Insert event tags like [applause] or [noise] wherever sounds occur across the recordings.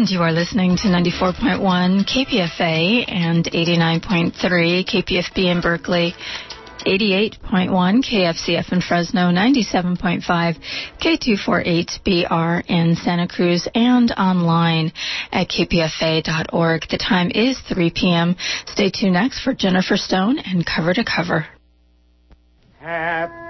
And you are listening to 94.1 KPFA and 89.3 KPFB in Berkeley. 88.1 KFCF in Fresno, 97.5 K248BR in Santa Cruz, and online at kpfa.org. The time is 3 p.m. Stay tuned next for Jennifer Stone and Cover to Cover. Happy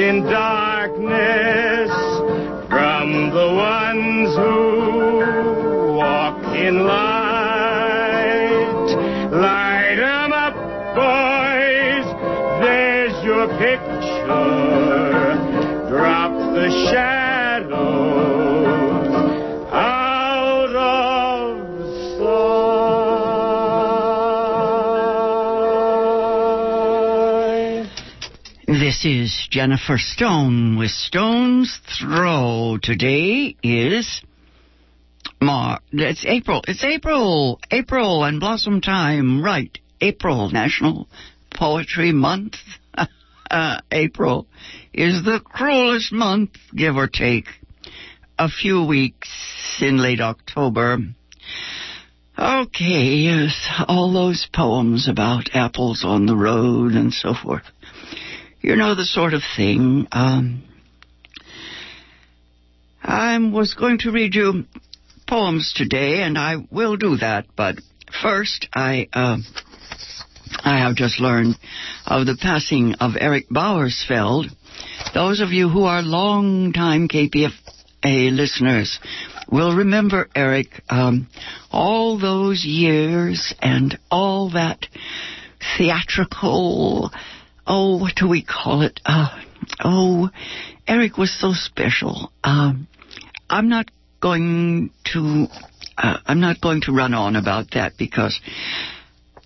in darkness from the ones who walk in light. Jennifer Stone with Stone's Throw. Today is Mar. It's April. It's April. April and blossom time. Right. April, National Poetry Month. [laughs] uh, April is the cruelest month, give or take. A few weeks in late October. Okay, yes, all those poems about apples on the road and so forth. You know the sort of thing. Um, I was going to read you poems today, and I will do that. But first, I uh, I have just learned of the passing of Eric Bauersfeld. Those of you who are long-time KPFA listeners will remember Eric um, all those years and all that theatrical oh, what do we call it? Uh, oh, Eric was so special. Um, I'm not going to, uh, I'm not going to run on about that because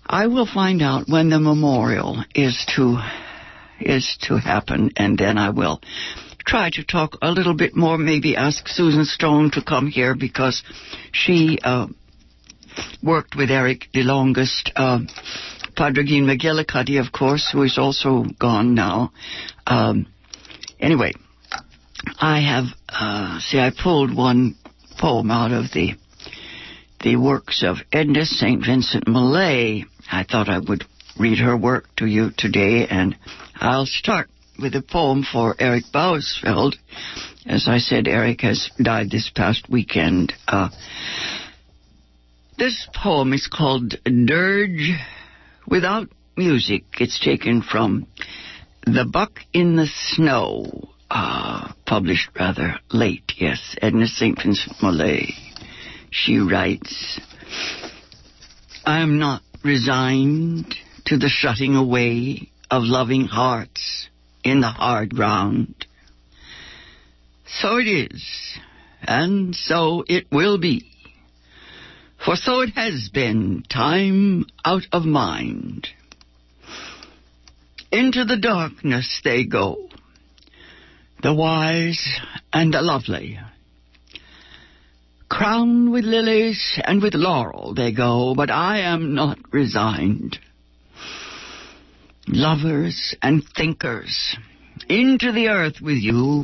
I will find out when the memorial is to, is to happen and then I will try to talk a little bit more, maybe ask Susan Stone to come here because she, uh, worked with Eric the longest, uh, Padraigin McGillicuddy, of course, who is also gone now. Um, anyway, I have, uh, see, I pulled one poem out of the the works of Edna St. Vincent Millay. I thought I would read her work to you today, and I'll start with a poem for Eric Bauersfeld. As I said, Eric has died this past weekend. Uh, this poem is called Dirge without music. It's taken from The Buck in the Snow, uh, published rather late, yes, Edna St. Vincent Millay. She writes, I am not resigned to the shutting away of loving hearts in the hard ground. So it is, and so it will be. For so it has been, time out of mind. Into the darkness they go, the wise and the lovely. Crowned with lilies and with laurel they go, but I am not resigned. Lovers and thinkers, into the earth with you,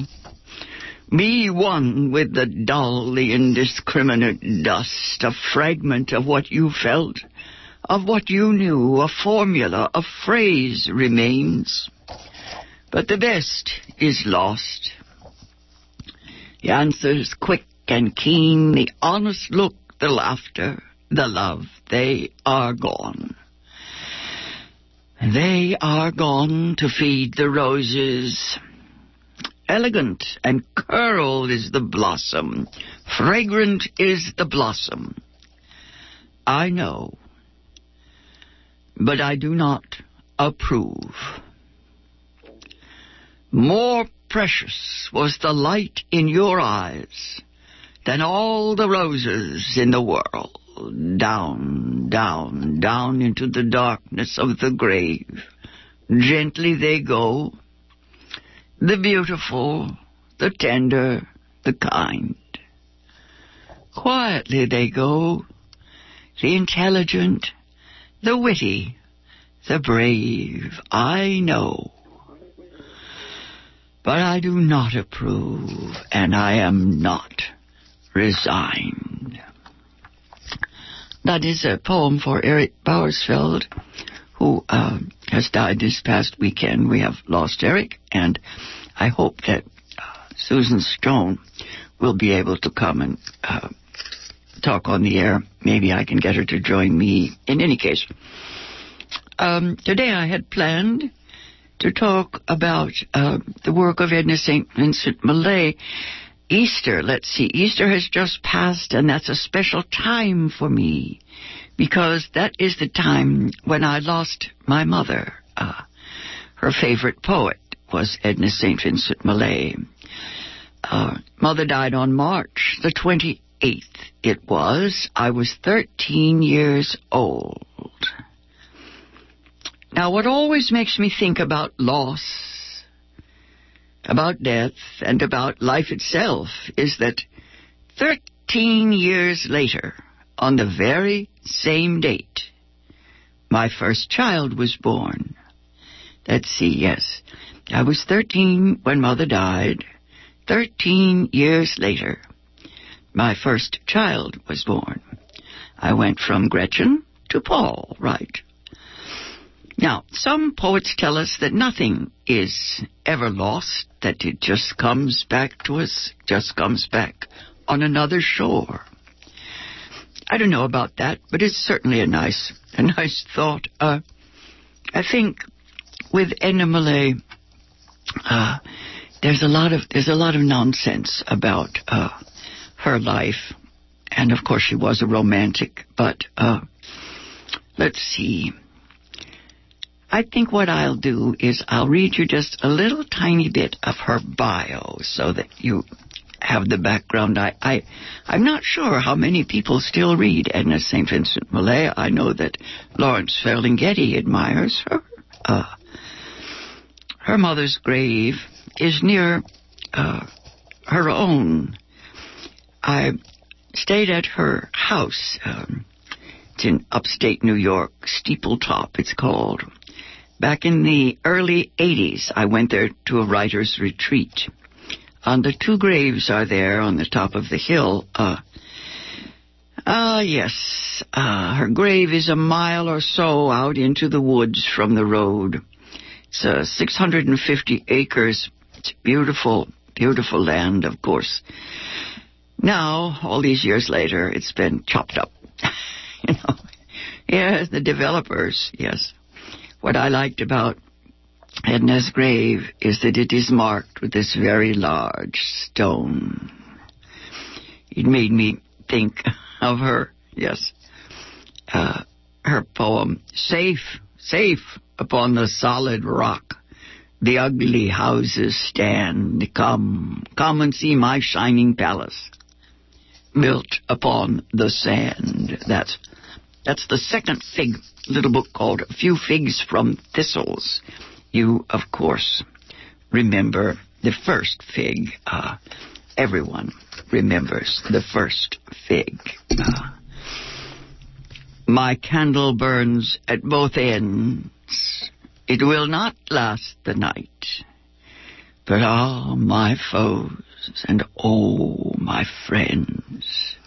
me one with the dull, the indiscriminate dust, a fragment of what you felt, of what you knew, a formula, a phrase remains. But the best is lost. The answers quick and keen, the honest look, the laughter, the love, they are gone. They are gone to feed the roses. Elegant and curled is the blossom. Fragrant is the blossom. I know. But I do not approve. More precious was the light in your eyes, than all the roses in the world. Down, down, down into the darkness of the grave. Gently they go. The beautiful, the tender, the kind. Quietly they go. The intelligent, the witty, the brave. I know. But I do not approve, and I am not resigned. That is a poem for Eric Bauersfeld, who uh, has died this past weekend. We have lost Eric, and I hope that uh, Susan Stone will be able to come and uh, talk on the air. Maybe I can get her to join me. In any case, um, today I had planned to talk about uh, the work of Edna St. Vincent Millay. Easter, let's see, Easter has just passed, and that's a special time for me because that is the time when I lost my mother. Uh, her favorite poet was Edna St. Vincent Millay. Uh, mother died on March the 28th. It was. I was 13 years old. Now, what always makes me think about loss, about death, and about life itself is that 13 years later, on the very same date, my first child was born. Let's see, yes. I was 13 when mother died. 13 years later, my first child was born. I went from Gretchen to Paul, right? Now, some poets tell us that nothing is ever lost, that it just comes back to us, just comes back on another shore. I don't know about that, but it's certainly a nice, a nice thought. Uh, I think with Millay, uh, there's a lot of there's a lot of nonsense about uh, her life, and of course she was a romantic. But uh, let's see. I think what I'll do is I'll read you just a little tiny bit of her bio so that you have the background. I, I, I'm not sure how many people still read Edna St. Vincent Millay. I know that Lawrence Ferlinghetti admires her. Uh, her mother's grave is near uh, her own. I stayed at her house. Um, it's in upstate New York, Steepletop, it's called. Back in the early 80s, I went there to a writer's retreat. And the two graves are there on the top of the hill. Uh, ah, yes. Uh, her grave is a mile or so out into the woods from the road. It's uh, 650 acres. It's beautiful, beautiful land, of course. Now, all these years later, it's been chopped up. [laughs] you know, [laughs] yes, the developers, yes. What I liked about Edna's grave is that it is marked with this very large stone. It made me think of her, yes. Uh, her poem, Safe, Safe upon the solid rock, the ugly houses stand. Come, come and see my shining palace, built upon the sand. That's that's the second fig little book called A Few Figs from Thistles. You, of course, remember the first fig. Uh, everyone remembers the first fig. Uh, my candle burns at both ends. It will not last the night. But ah, my foes and oh, my friends,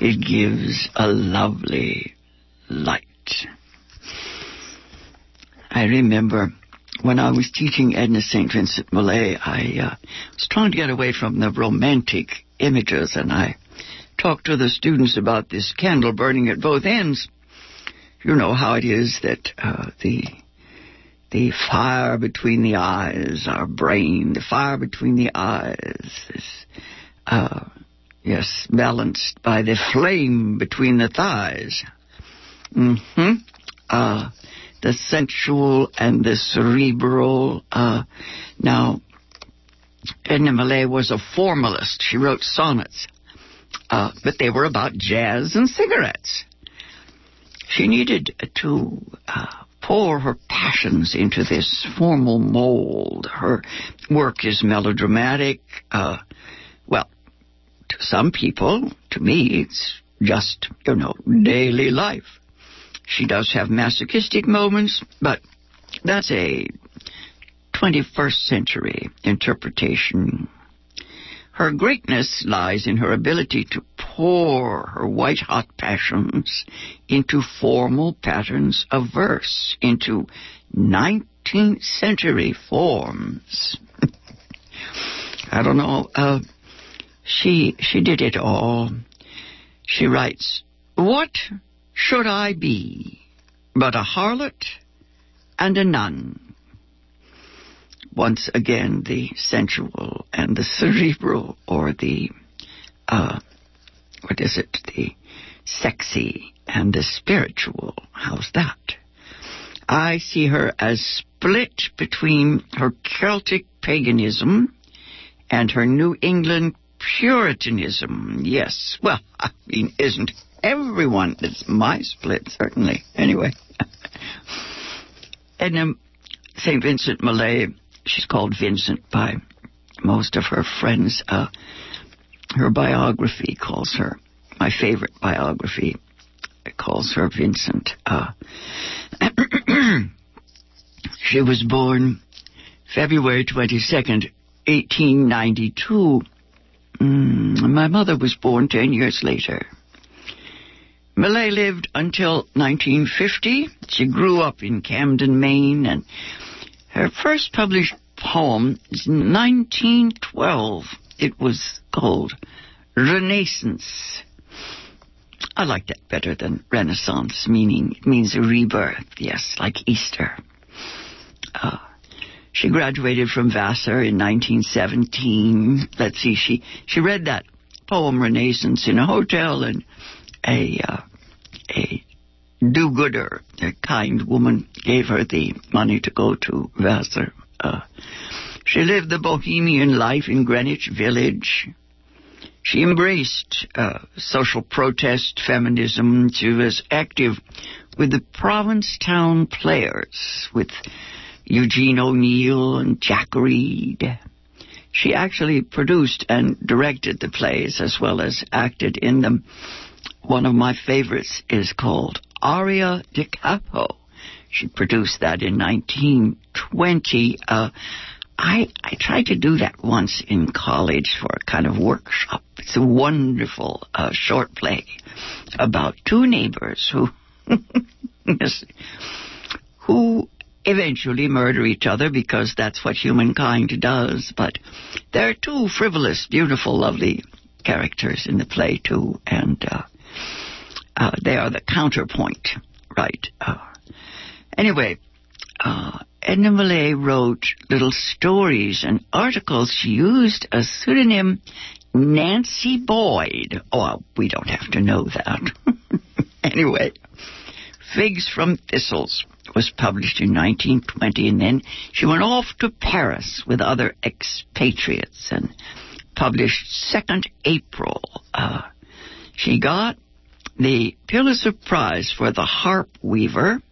it gives a lovely light. I remember when I was teaching Edna St. Vincent Millay, I uh, was trying to get away from the romantic images, and I talked to the students about this candle burning at both ends. You know how it is that uh, the the fire between the eyes, our brain, the fire between the eyes is, uh, yes, balanced by the flame between the thighs. Mm-hmm. Uh, the sensual and the cerebral. Uh, now, Edna Millay was a formalist. She wrote sonnets. uh, but they were about jazz and cigarettes. She needed to uh, pour her passions into this formal mold. Her work is melodramatic. Uh, well, to some people, to me, it's just, you know, daily life. She does have masochistic moments, but that's a 21st century interpretation. Her greatness lies in her ability to pour her white hot passions into formal patterns of verse, into 19th century forms. [laughs] I don't know. Uh, she she did it all. She writes, "What should I be but a harlot and a nun?" Once again, the sensual and the cerebral, or the uh, what is it? The sexy and the spiritual. How's that? I see her as split between her Celtic paganism and her New England Puritanism. Yes. Well, I mean, isn't everyone? It's my split, certainly. Anyway. [laughs] and um, St. Vincent Millay, she's called Vincent by most of her friends. Uh, her biography calls her, my favorite biography, it calls her Vincent. Uh, [clears throat] she was born February 22nd, 1892. Mm, my mother was born 10 years later. Millay lived until 1950. She grew up in Camden, Maine, and her first published poem is 1912. It was called Renascence. I like that better than Renaissance, meaning it means a rebirth. Yes, like Easter. Uh, she graduated from Vassar in 1917. Let's see, she she read that poem Renascence in a hotel, and a uh, a do-gooder, a kind woman, gave her the money to go to Vassar. Uh, she lived the bohemian life in Greenwich Village. She embraced uh, social protest, feminism. She was active with the Provincetown Players, with Eugene O'Neill and Jack Reed. She actually produced and directed the plays as well as acted in them. One of my favorites is called Aria da Capo. She produced that in 1920. Uh, I, I tried to do that once in college for a kind of workshop. It's a wonderful uh, short play about two neighbors who [laughs] who eventually murder each other because that's what humankind does. But there are two frivolous, beautiful, lovely characters in the play too, and uh, uh, they are the counterpoint, right? Uh, anyway, uh, Edna Millay wrote little stories and articles. She used a pseudonym Nancy Boyd. Oh, we don't have to know that. [laughs] anyway, Figs from Thistles was published in 1920, and then she went off to Paris with other expatriates and published Second April. Uh, she got the Pulitzer Prize for the Harp Weaver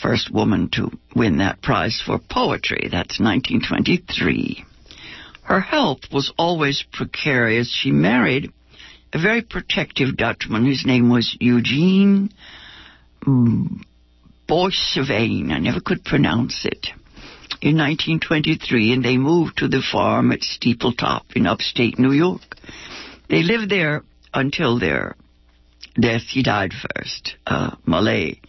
first woman to win that prize for poetry. That's 1923. Her health was always precarious. She married a very protective Dutchman. whose name was Eugene Boissevain. I never could pronounce it. In 1923, and they moved to the farm at Steepletop in upstate New York. They lived there until their death. He died first. Uh, Millay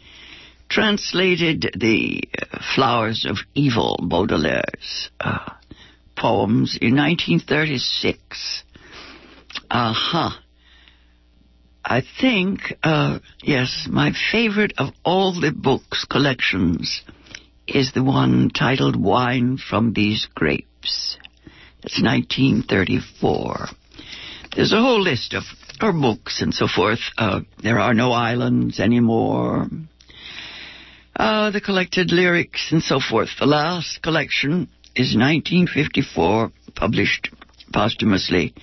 translated the Flowers of Evil, Baudelaire's uh, poems in 1936. Aha. Uh-huh. I think, uh, yes, my favorite of all the books collections is the one titled Wine from These Grapes. It's 1934. There's a whole list of her books and so forth. Uh, there are no islands anymore uh, the collected lyrics and so forth. The last collection is 1954, published posthumously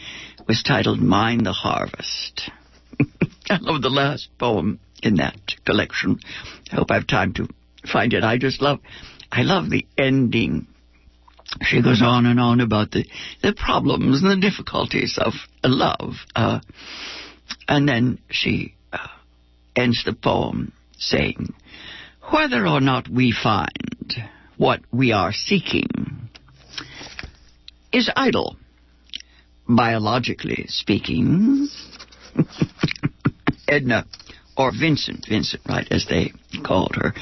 was titled Mine the Harvest. [laughs] I love the last poem in that collection. I hope I have time to find it. I just love, I love the ending. She goes on and on about the, the problems and the difficulties of love. Uh, and then she uh, ends the poem saying, whether or not we find what we are seeking is idle, biologically speaking. [laughs] Edna, or Vincent, Vincent, right, as they called her,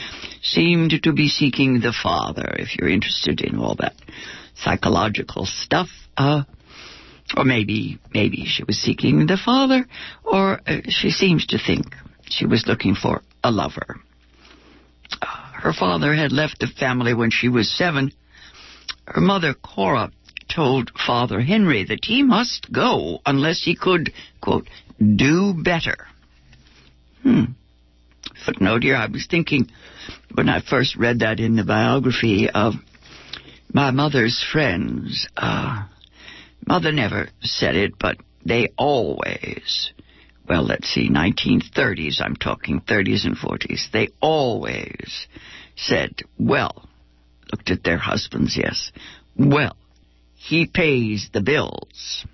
seemed to be seeking the father, if you're interested in all that psychological stuff. Uh, or maybe, maybe she was seeking the father, or uh, she seems to think she was looking for a lover. Uh, her father had left the family when she was seven. Her mother, Cora, told Father Henry that he must go unless he could, quote, do better. Hmm. Footnote here, I was thinking when I first read that in the biography of my mother's friends. Uh, mother never said it, but they always, well, let's see, 1930s, I'm talking 30s and 40s, they always said, well, looked at their husbands, yes, well, he pays the bills.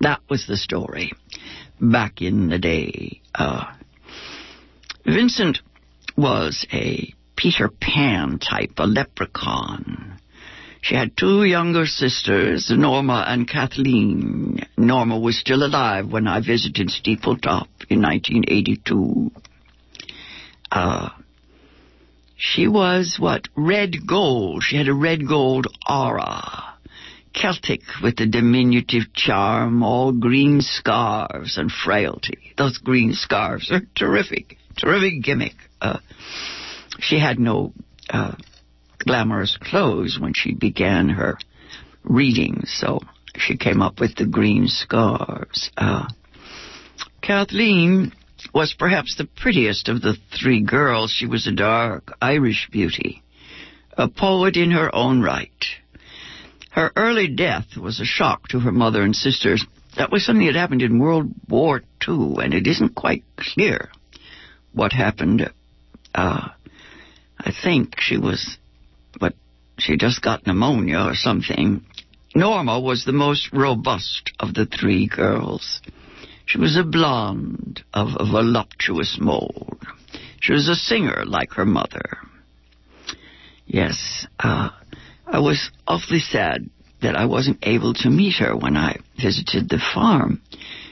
That was the story back in the day. Uh, Vincent was a Peter Pan type, a leprechaun. She had two younger sisters, Norma and Kathleen. Norma was still alive when I visited Steepletop in 1982. Uh, she was what? Red gold. She had a red gold aura. Celtic with the diminutive charm, all green scarves and frailty. Those green scarves are terrific, terrific gimmick. Uh, she had no uh, glamorous clothes when she began her reading, so she came up with the green scarves. Uh, Kathleen was perhaps the prettiest of the three girls. She was a dark Irish beauty, a poet in her own right. Her early death was a shock to her mother and sisters. That was something that happened in World War II, and it isn't quite clear what happened. Uh, I think she was, but she just got pneumonia or something. Norma was the most robust of the three girls. She was a blonde of a voluptuous mold. She was a singer like her mother. Yes, uh, I was awfully sad that I wasn't able to meet her when I visited the farm.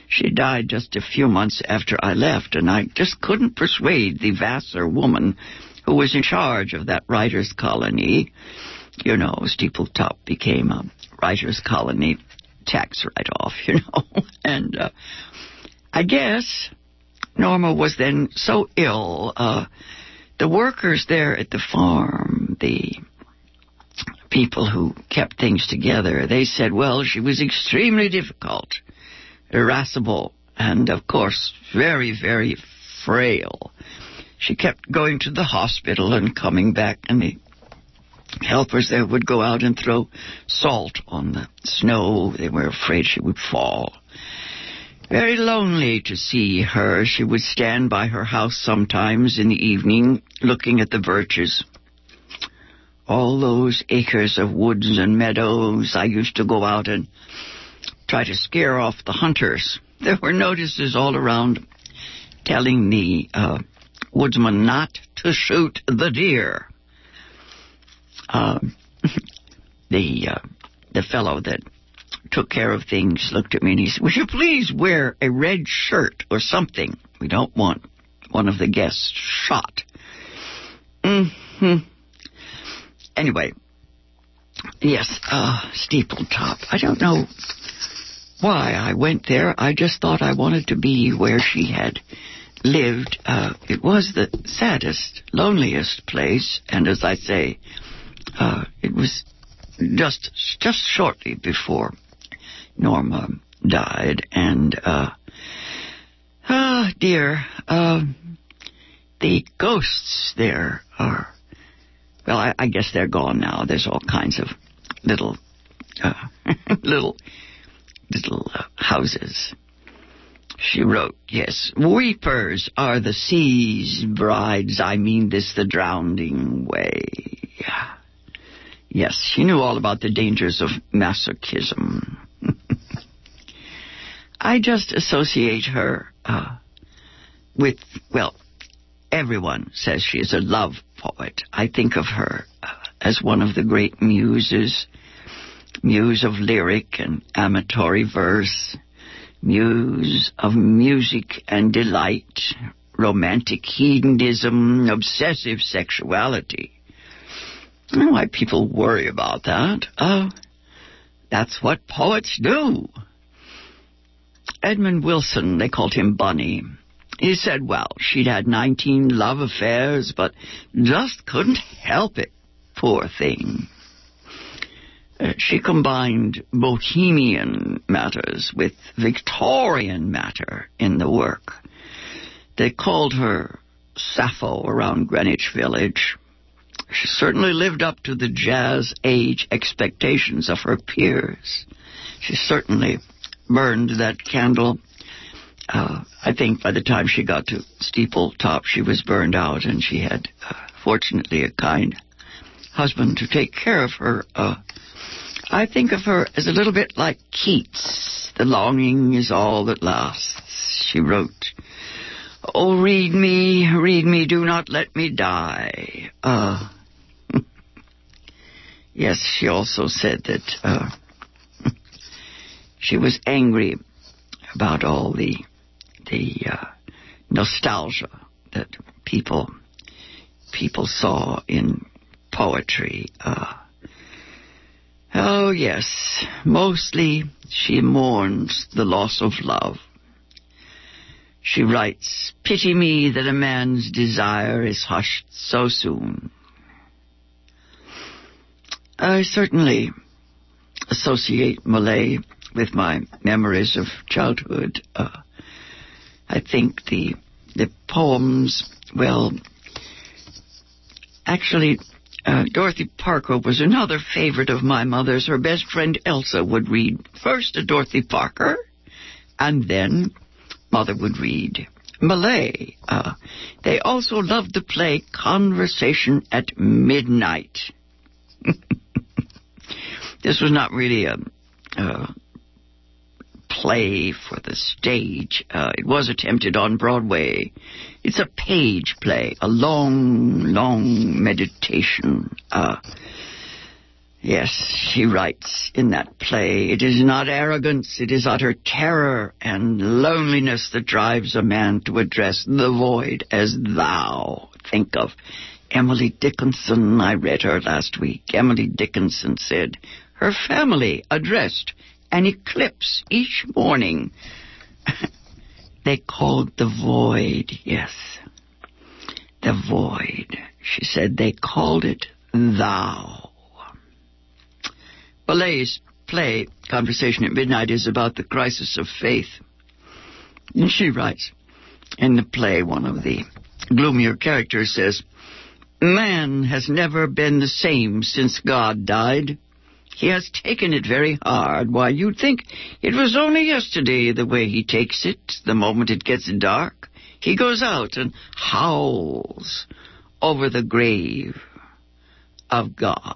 She died just a few months after I left, and I just couldn't persuade the Vassar woman who was in charge of that writers' colony. You know, Steepletop became a writers' colony tax write-off, [laughs] you know. and uh, I guess Norma was then so ill. Uh, the workers there at the farm, the people who kept things together, they said, well, she was extremely difficult, irascible, and of course, very, very frail. She kept going to the hospital and coming back, and the helpers there would go out and throw salt on the snow. They were afraid she would fall. Very lonely to see her. She would stand by her house sometimes in the evening, looking at the birches all those acres of woods and meadows. I used to go out and try to scare off the hunters. There were notices all around telling the uh, woodsman not to shoot the deer. Uh, [laughs] the uh, the fellow that took care of things looked at me and he said, "Would you please wear a red shirt or something? We don't want one of the guests shot." Mm-hmm. Anyway, yes, uh, Steepletop. I don't know why I went there. I just thought I wanted to be where she had lived. Uh, it was the saddest, loneliest place, and as I say, uh, it was just just shortly before Norma died, and uh, ah, dear, uh, the ghosts there are well, I, I guess they're gone now. There's all kinds of little, uh, [laughs] little little houses. She wrote, yes, weepers are the sea's brides. I mean this the drowning way. Yes, she knew all about the dangers of masochism. [laughs] I just associate her uh, with, well, everyone says she is a love poet. I think of her uh, as one of the great muses, muse of lyric and amatory verse, muse of music and delight, romantic hedonism, obsessive sexuality. Why people worry about that. Uh, that's what poets do. Edmund Wilson, they called him Bunny. He said, well, she'd had 19 love affairs, but just couldn't help it. Poor thing. She combined bohemian matters with Victorian matter in the work. They called her Sappho around Greenwich Village. She certainly lived up to the jazz age expectations of her peers. She certainly burned that candle. Uh, I think by the time she got to Steepletop, she was burned out, and she had, uh, fortunately, a kind husband to take care of her. Uh, I think of her as a little bit like Keats. The longing is all that lasts, she wrote. Oh, read me, read me, do not let me die. Uh, [laughs] yes, she also said that uh, [laughs] she was angry about all the the uh, nostalgia that people people saw in poetry. Uh, oh yes, mostly she mourns the loss of love. She writes, Pity me that a man's desire is hushed so soon. I certainly associate Millay with my memories of childhood. Uh, I think the the poems, well, actually, uh, Dorothy Parker was another favorite of my mother's. Her best friend Elsa would read first to Dorothy Parker, and then Mother would read Millay. Uh, they also loved to play Conversation at Midnight. [laughs] this was not really a, a play for the stage. Uh, it was attempted on Broadway. It's a page play, a long, long meditation. Uh, yes, she writes in that play, it is not arrogance, it is utter terror and loneliness that drives a man to address the void as thou. Think of Emily Dickinson. I read her last week. Emily Dickinson said her family addressed an eclipse each morning. [laughs] they called the void, yes. The void. She said they called it thou. Millay's play, Conversation at Midnight, is about the crisis of faith. And she writes, in the play, one of the gloomier characters says, Man has never been the same since God died. He has taken it very hard. Why, you'd think it was only yesterday the way he takes it, the moment it gets dark. He goes out and howls over the grave of God.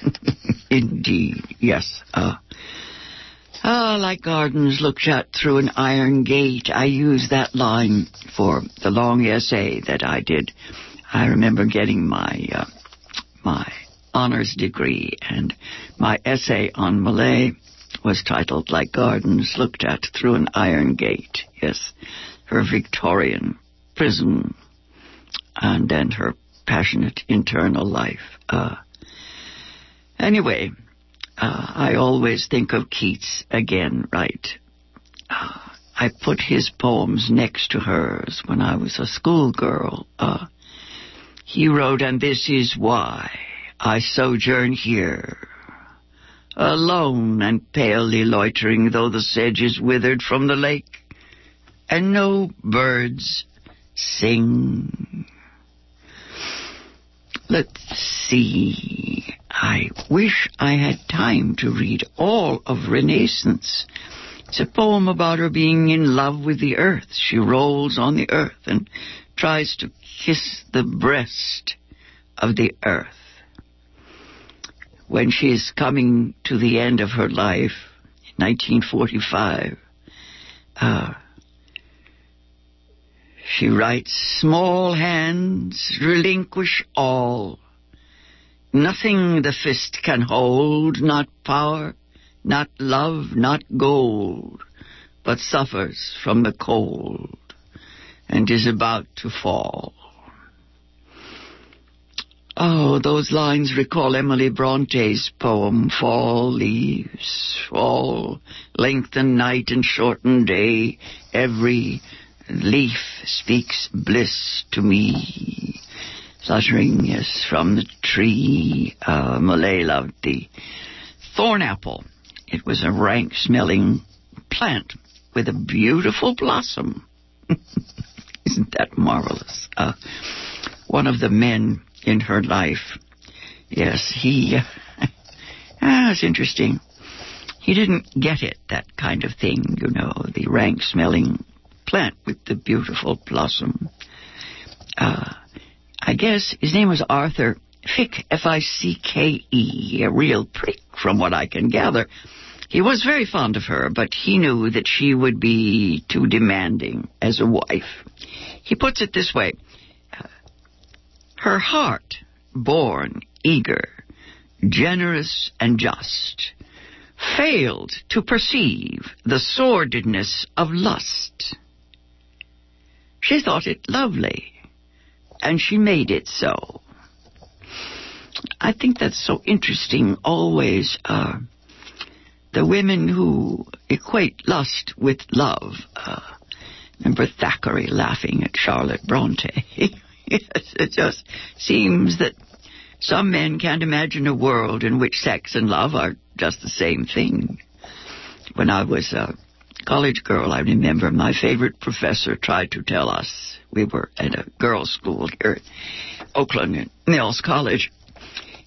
[laughs] Indeed, yes. Uh, Ah, like gardens looked at through an iron gate. I used that line for the long essay that I did. I remember getting my uh, my honors degree, and my essay on Millay was titled Like Gardens Looked At Through an Iron Gate. Yes, her Victorian prison and then her passionate internal life. Uh, anyway, uh, I always think of Keats again, right? Uh, I put his poems next to hers when I was a schoolgirl. Uh, he wrote, and this is why. I sojourn here, alone and palely loitering, though the sedge is withered from the lake, and no birds sing. Let's see. I wish I had time to read all of Renascence. It's a poem about her being in love with the earth. She rolls on the earth and tries to kiss the breast of the earth. When she is coming to the end of her life, 1945, uh, she writes, Small hands relinquish all. Nothing the fist can hold, not power, not love, not gold, but suffers from the cold and is about to fall. Oh, those lines recall Emily Bronte's poem, Fall Leaves, Fall, Lengthen night and shorten day, every leaf speaks bliss to me. Fluttering, yes, from the tree, uh, Millay loved the thorn apple. It was a rank smelling plant with a beautiful blossom. [laughs] Isn't that marvelous? Uh, one of the men in her life, yes, he, [laughs] ah, it's interesting. He didn't get it, that kind of thing, you know, the rank smelling plant with the beautiful blossom. Uh, I guess his name was Arthur Ficke, F-I-C-K-E, a real prick from what I can gather. He was very fond of her, but he knew that she would be too demanding as a wife. He puts it this way. Her heart, born eager, generous, and just, failed to perceive the sordidness of lust. She thought it lovely, and she made it so. I think that's so interesting always. Uh, the women who equate lust with love. Uh, remember Thackeray laughing at Charlotte Bronte. [laughs] [laughs] yes, it just seems that some men can't imagine a world in which sex and love are just the same thing. When I was a college girl, I remember my favorite professor tried to tell us. We were at a girls' school here Oakland Mills College.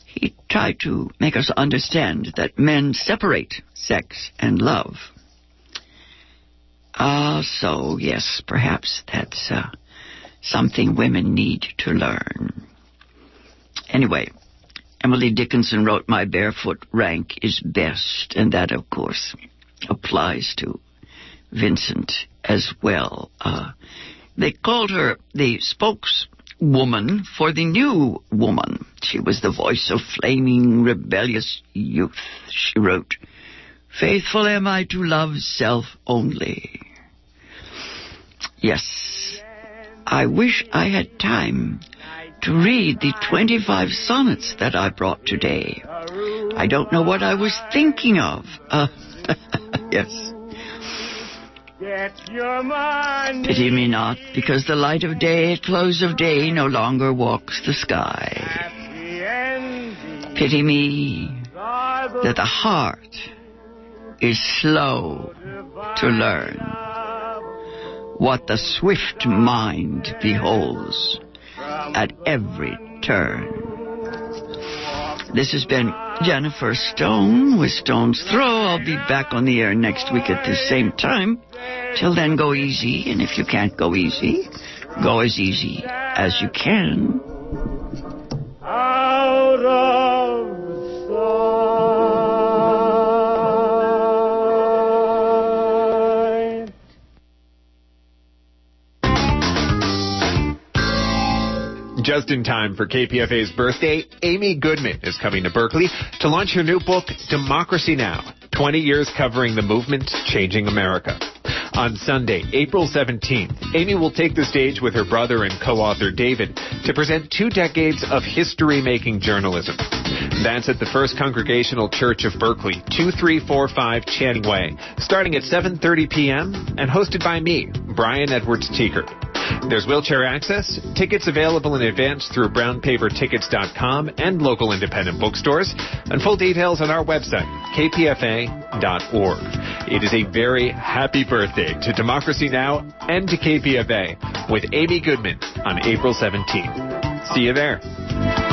He tried to make us understand that men separate sex and love. Ah, uh, so yes, perhaps that's uh, something women need to learn. Anyway, Emily Dickinson wrote My Barefoot Rank is Best, and that, of course, applies to Vincent as well. Uh, they called her the spokeswoman for the new woman. She was the voice of flaming, rebellious youth, she wrote. Faithful am I to love self only. Yes, I wish I had time to read the 25 sonnets that I brought today. I don't know what I was thinking of. Uh, [laughs] yes. Pity me not, because the light of day at close of day no longer walks the sky. Pity me that the heart is slow to learn what the swift mind beholds at every turn. This has been Jennifer Stone with Stone's Throw. I'll be back on the air next week at the same time. Till then, go easy, and if you can't go easy, go as easy as you can. Just in time for KPFA's birthday, Amy Goodman is coming to Berkeley to launch her new book, Democracy Now! 20 years covering the movement changing America. On Sunday, April 17th, Amy will take the stage with her brother and co-author David to present two decades of history-making journalism. That's at the First Congregational Church of Berkeley, 2345 Channing Way, starting at 7.30 p.m. and hosted by me, Brian Edwards Tiekert. There's wheelchair access, tickets available in advance through brownpapertickets.com and local independent bookstores, and full details on our website, kpfa.org. It is a very happy birthday to Democracy Now! and to KPFA with Amy Goodman on April 17th. See you there.